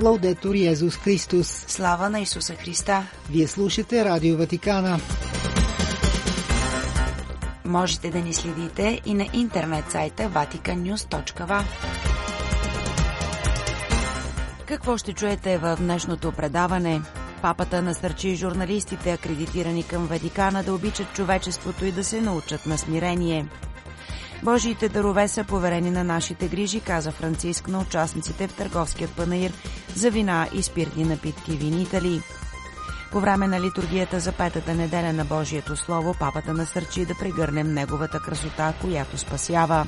Лаудетор Йезус Христос. Слава на Исуса Христа. Вие слушате Радио Ватикана. Можете да ни следите и на интернет сайта vaticannews.va. Какво ще чуете в днешното предаване? Папата насърчи журналистите, акредитирани към Ватикана, да обичат човечеството и да се научат на смирение. Божиите дарове са поверени на нашите грижи, каза Франциск на участниците в търговският панаир за вина и спиртни напитки винители. По време на литургията за петата неделя на Божието Слово, папата насърчи да прегърнем неговата красота, която спасява.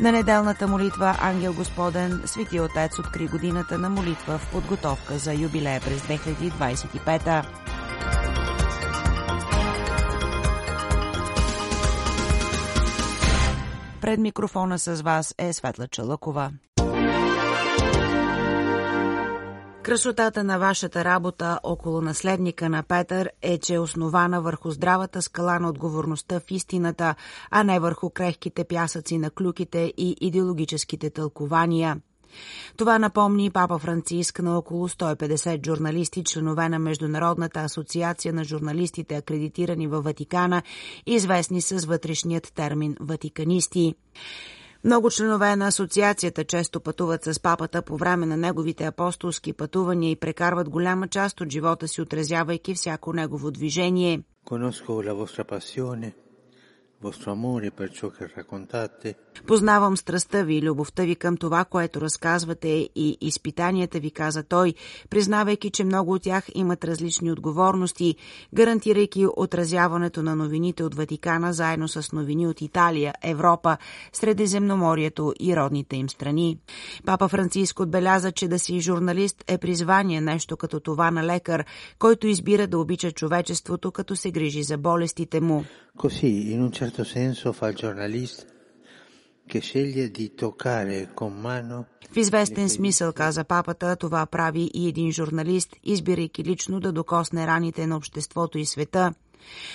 На неделната молитва Ангел Господен, Свети Отец откри годината на молитва в подготовка за юбилея през 2025. Пред микрофона с вас е Светла Чалъкова. Красотата на вашата работа около наследника на Петър е, че е основана върху здравата скала на отговорността в истината, а не върху крехките пясъци на клюките и идеологическите тълкования. Това напомни папа Франциск на около 150 журналисти, членове на Международната асоциация на журналистите, акредитирани във Ватикана, известни с вътрешният термин «ватиканисти». Много членове на асоциацията често пътуват с папата по време на неговите апостолски пътувания и прекарват голяма част от живота си, отразявайки всяко негово движение. Познавам страстта ви, любовта ви към това, което разказвате и изпитанията ви, каза той, признавайки, че много от тях имат различни отговорности, гарантирайки отразяването на новините от Ватикана заедно с новини от Италия, Европа, Средиземноморието и родните им страни. Папа Франциск отбеляза, че да си журналист е призвание, нещо като това на лекар, който избира да обича човечеството, като се грижи за болестите му. Così, in un certo senso, fa il giornalista в известен смисъл, каза папата, това прави и един журналист, избирайки лично да докосне раните на обществото и света.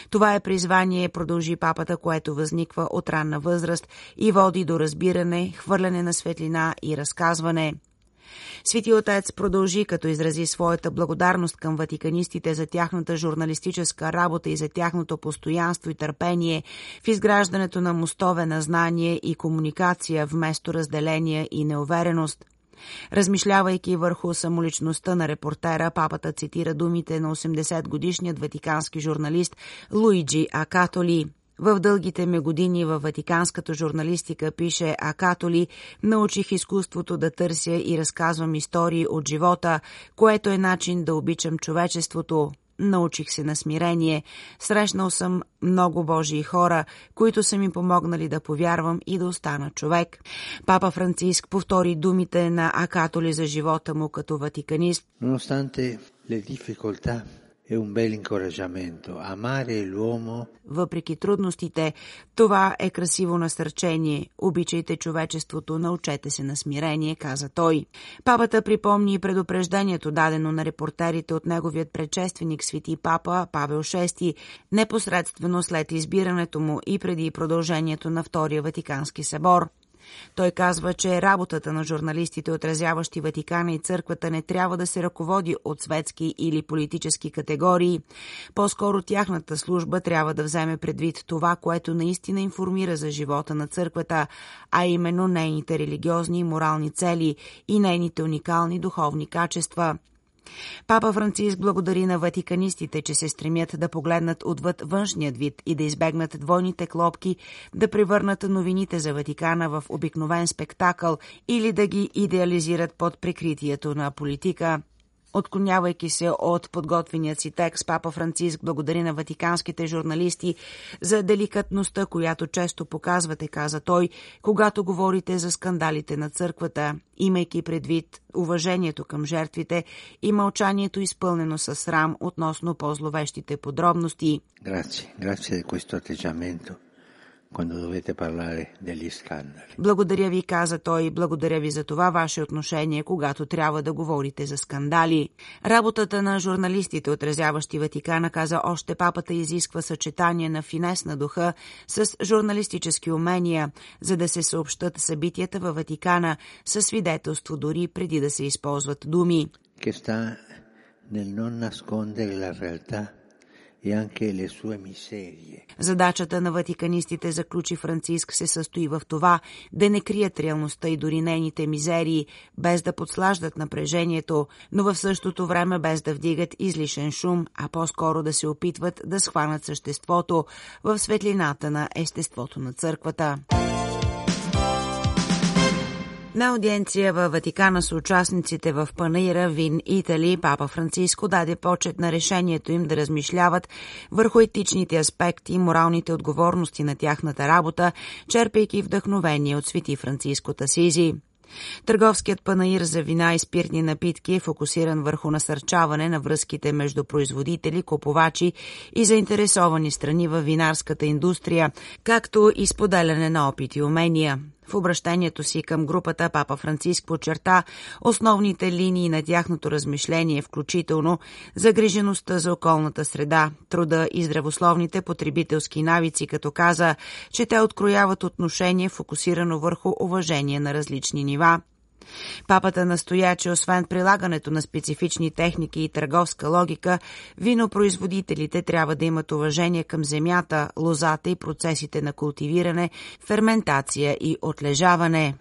Това е призвание, продължи папата, което възниква от ранна възраст и води до разбиране, хвърляне на светлина и разказване. Свети отец продължи, като изрази своята благодарност към ватиканистите за тяхната журналистическа работа и за тяхното постоянство и търпение в изграждането на мостове на знание и комуникация вместо разделение и неувереност. Размишлявайки върху самоличността на репортера, папата цитира думите на 80-годишният ватикански журналист Луиджи Акатоли – в дългите ми години във ватиканската журналистика пише А Католи, научих изкуството да търся и разказвам истории от живота, което е начин да обичам човечеството. Научих се на смирение. Срещнал съм много Божии хора, които са ми помогнали да повярвам и да остана човек. Папа Франциск повтори думите на Акатоли за живота му като ватиканист. Nonostante le difficoltà Въпреки трудностите, това е красиво насърчение. Обичайте човечеството, научете се на смирение, каза той. Папата припомни предупреждението, дадено на репортерите от неговият предшественик Свети Папа Павел VI, непосредствено след избирането му и преди продължението на Втория Ватикански събор. Той казва, че работата на журналистите, отразяващи Ватикана и църквата, не трябва да се ръководи от светски или политически категории. По-скоро тяхната служба трябва да вземе предвид това, което наистина информира за живота на църквата, а именно нейните религиозни и морални цели и нейните уникални духовни качества – Папа Франциск благодари на ватиканистите, че се стремят да погледнат отвъд външният вид и да избегнат двойните клопки, да превърнат новините за Ватикана в обикновен спектакъл или да ги идеализират под прикритието на политика. Отклонявайки се от подготвеният си текст, папа Франциск благодари на ватиканските журналисти за деликатността, която често показвате, каза той, когато говорите за скандалите на църквата, имайки предвид уважението към жертвите и мълчанието изпълнено с срам относно по-зловещите подробности. Grazie, grazie di questo atteggiamento quando dovete parlare degli scandali. Благодаря ви, каза той, благодаря ви за това ваше отношение, когато трябва да говорите за скандали. Работата на журналистите, отразяващи Ватикана, каза още папата, изисква съчетание на финес на духа с журналистически умения, за да се съобщат събитията във Ватикана със свидетелство дори преди да се използват думи. Che sta nel non nascondere la realtà Задачата на ватиканистите, заключи Франциск, се състои в това да не крият реалността и дори нейните мизерии, без да подслаждат напрежението, но в същото време без да вдигат излишен шум, а по-скоро да се опитват да схванат съществото в светлината на естеството на църквата. На аудиенция във Ватикана с участниците в Панаира Вин Итали, Папа Франциско даде почет на решението им да размишляват върху етичните аспекти и моралните отговорности на тяхната работа, черпейки вдъхновение от свети Франциско Тасизи. Търговският панаир за вина и спиртни напитки е фокусиран върху насърчаване на връзките между производители, купувачи и заинтересовани страни в винарската индустрия, както и споделяне на опит и умения. В обращението си към групата Папа Франциск подчерта основните линии на тяхното размишление, включително загрижеността за околната среда, труда и здравословните потребителски навици, като каза, че те открояват отношение фокусирано върху уважение на различни нива. Папата настоя, че освен прилагането на специфични техники и търговска логика, винопроизводителите трябва да имат уважение към земята, лозата и процесите на култивиране, ферментация и отлежаване.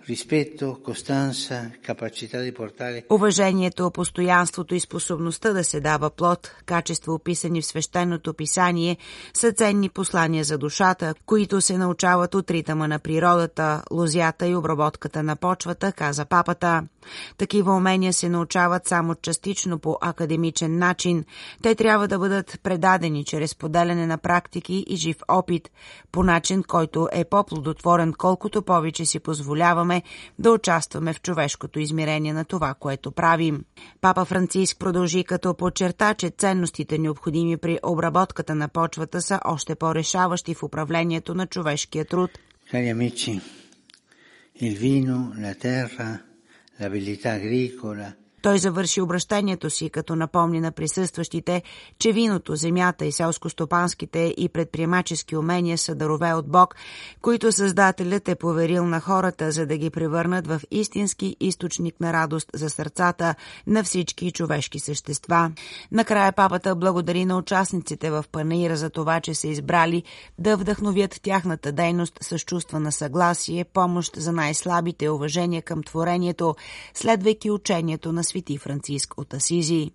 Уважението, постоянството и способността да се дава плод, качества описани в свещеното писание, са ценни послания за душата, които се научават от ритъма на природата, лозята и обработката на почвата, каза папата нещата. Такива умения се научават само частично по академичен начин. Те трябва да бъдат предадени чрез поделяне на практики и жив опит, по начин, който е по-плодотворен, колкото повече си позволяваме да участваме в човешкото измерение на това, което правим. Папа Франциск продължи като подчерта, че ценностите необходими при обработката на почвата са още по-решаващи в управлението на човешкия труд. Cari amici, il vino, l'abilità agricola, той завърши обращението си, като напомни на присъстващите, че виното, земята и селско-стопанските и предприемачески умения са дарове от Бог, които Създателят е поверил на хората, за да ги превърнат в истински източник на радост за сърцата на всички човешки същества. Накрая папата благодари на участниците в панаира за това, че са избрали да вдъхновят тяхната дейност с чувства на съгласие, помощ за най-слабите, уважение към творението, следвайки учението на свети Франциск от Асизи.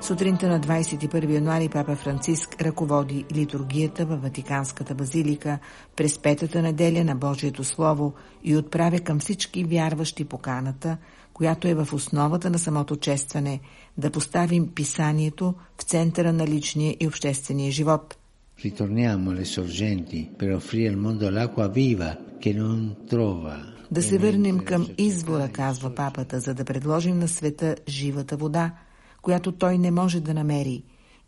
Сутринта на 21 януари папа Франциск ръководи литургията във Ватиканската базилика през петата неделя на Божието Слово и отправя към всички вярващи поканата, която е в основата на самото честване, да поставим писанието в центъра на личния и обществения живот – Ritorniamo alle sorgenti per offrire al mondo l'acqua viva che non trova. Да се върнем към извора, казва папата, за да предложим на света живата вода, която той не може да намери.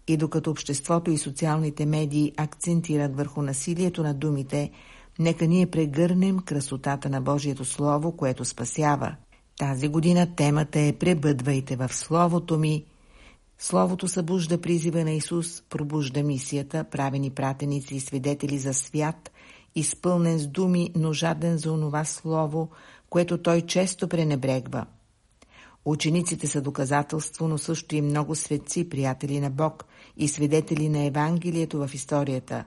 И докато обществото и социалните медии акцентират върху насилието на думите, нека ние прегърнем красотата на Божието Слово, което спасява. Тази година темата е Пребъдвайте в Словото ми, Словото събужда призива на Исус, пробужда мисията, правени пратеници и свидетели за свят, изпълнен с думи, но жаден за онова Слово, което той често пренебрегва. Учениците са доказателство, но също и много светци, приятели на Бог и свидетели на Евангелието в историята.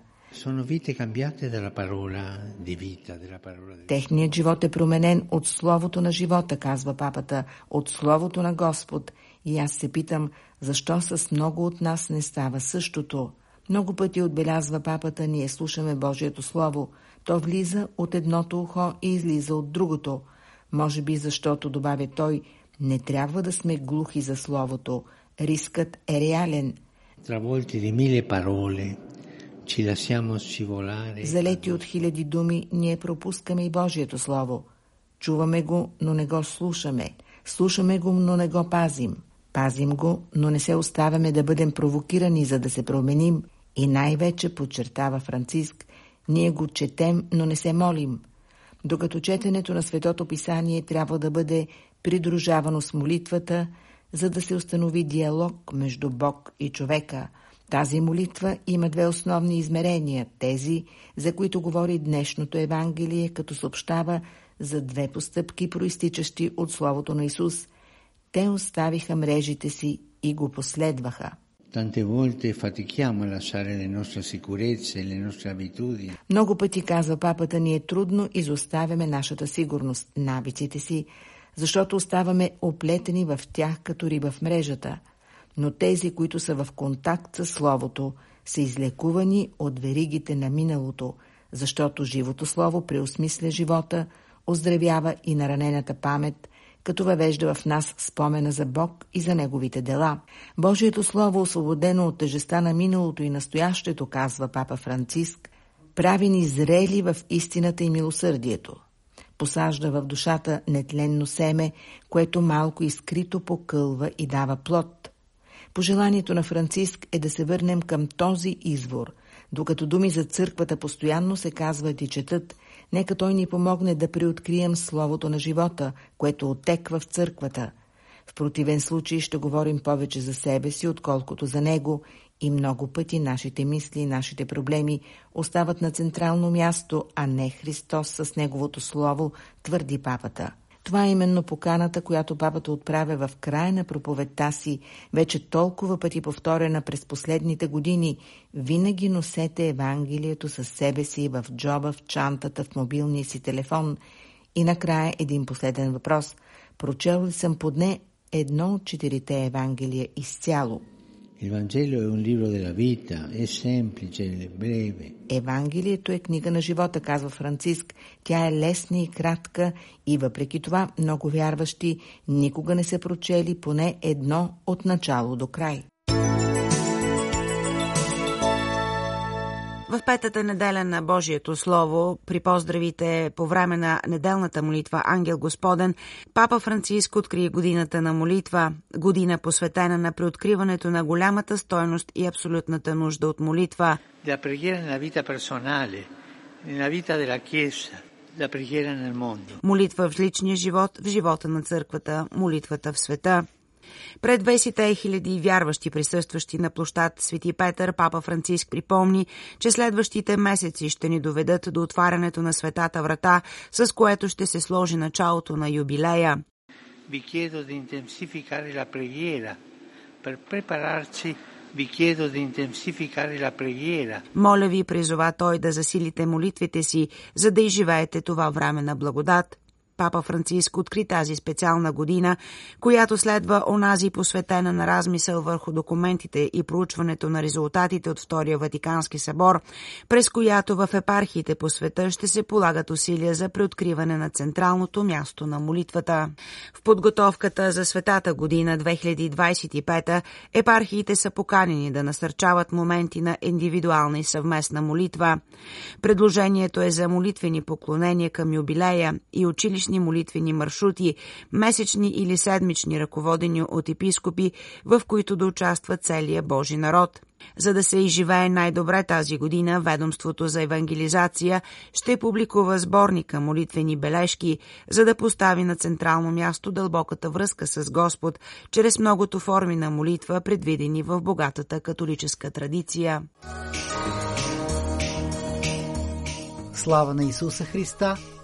Техният живот е променен от Словото на живота, казва папата, от Словото на Господ – и аз се питам, защо с много от нас не става същото. Много пъти отбелязва папата, ние слушаме Божието Слово. То влиза от едното ухо и излиза от другото. Може би защото, добавя той, не трябва да сме глухи за Словото. Рискът е реален. Залети от хиляди думи, ние пропускаме и Божието Слово. Чуваме го, но не го слушаме. Слушаме го, но не го пазим. Пазим го, но не се оставяме да бъдем провокирани, за да се променим. И най-вече, подчертава Франциск, ние го четем, но не се молим. Докато четенето на Светото Писание трябва да бъде придружавано с молитвата, за да се установи диалог между Бог и човека. Тази молитва има две основни измерения, тези, за които говори днешното Евангелие, като съобщава за две постъпки, проистичащи от Словото на Исус. Те оставиха мрежите си и го последваха. Много пъти, казва папата, ни е трудно изоставяме нашата сигурност, навиците си, защото оставаме оплетени в тях като риба в мрежата. Но тези, които са в контакт с Словото, са излекувани от веригите на миналото, защото живото Слово преосмисля живота, оздравява и наранената памет, като въвежда в нас спомена за Бог и за Неговите дела. Божието Слово, освободено от тежеста на миналото и настоящето, казва папа Франциск, прави ни зрели в истината и милосърдието посажда в душата нетленно семе, което малко изкрито покълва и дава плод. Пожеланието на Франциск е да се върнем към този извор. Докато думи за църквата постоянно се казват и четат, нека той ни помогне да приоткрием словото на живота, което отеква в църквата. В противен случай ще говорим повече за себе си, отколкото за него и много пъти нашите мисли и нашите проблеми остават на централно място, а не Христос с Неговото Слово, твърди папата. Това е именно поканата, която папата отправя в края на проповедта си, вече толкова пъти повторена през последните години. Винаги носете Евангелието със себе си в джоба, в чантата, в мобилния си телефон. И накрая един последен въпрос. Прочел ли съм подне едно от четирите Евангелия изцяло? Евангелието е книга на живота, казва Франциск. Тя е лесна и кратка и въпреки това много вярващи никога не са прочели поне едно от начало до край. В петата неделя на Божието Слово, при поздравите по време на неделната молитва Ангел Господен, Папа Франциск откри годината на молитва, година посветена на преоткриването на голямата стойност и абсолютната нужда от молитва. La preghiera nella vita personale, nella vita della Chiesa, la preghiera nel mondo. Молитва в личния живот, в живота на църквата, молитвата в света. Пред 20 хиляди вярващи присъстващи на площад Свети Петър, папа Франциск припомни, че следващите месеци ще ни доведат до отварянето на светата врата, с което ще се сложи началото на юбилея. Vi chiedo di intensificare la preghiera per prepararci. Моля ви, призова той да засилите молитвите си, за да изживеете това време на благодат. Папа Франциск откри тази специална година, която следва онази посветена на размисъл върху документите и проучването на резултатите от Втория Ватикански събор, през която в епархиите по света ще се полагат усилия за преоткриване на централното място на молитвата. В подготовката за Светата година 2025 епархиите са поканени да насърчават моменти на индивидуална и съвместна молитва. Предложението е за молитвени поклонения към юбилея и училищни годишни молитвени маршрути, месечни или седмични, ръководени от епископи, в които да участва целия Божи народ. За да се изживее най-добре тази година, Ведомството за евангелизация ще публикува сборника молитвени бележки, за да постави на централно място дълбоката връзка с Господ, чрез многото форми на молитва, предвидени в богатата католическа традиция. Слава на Исуса Христа!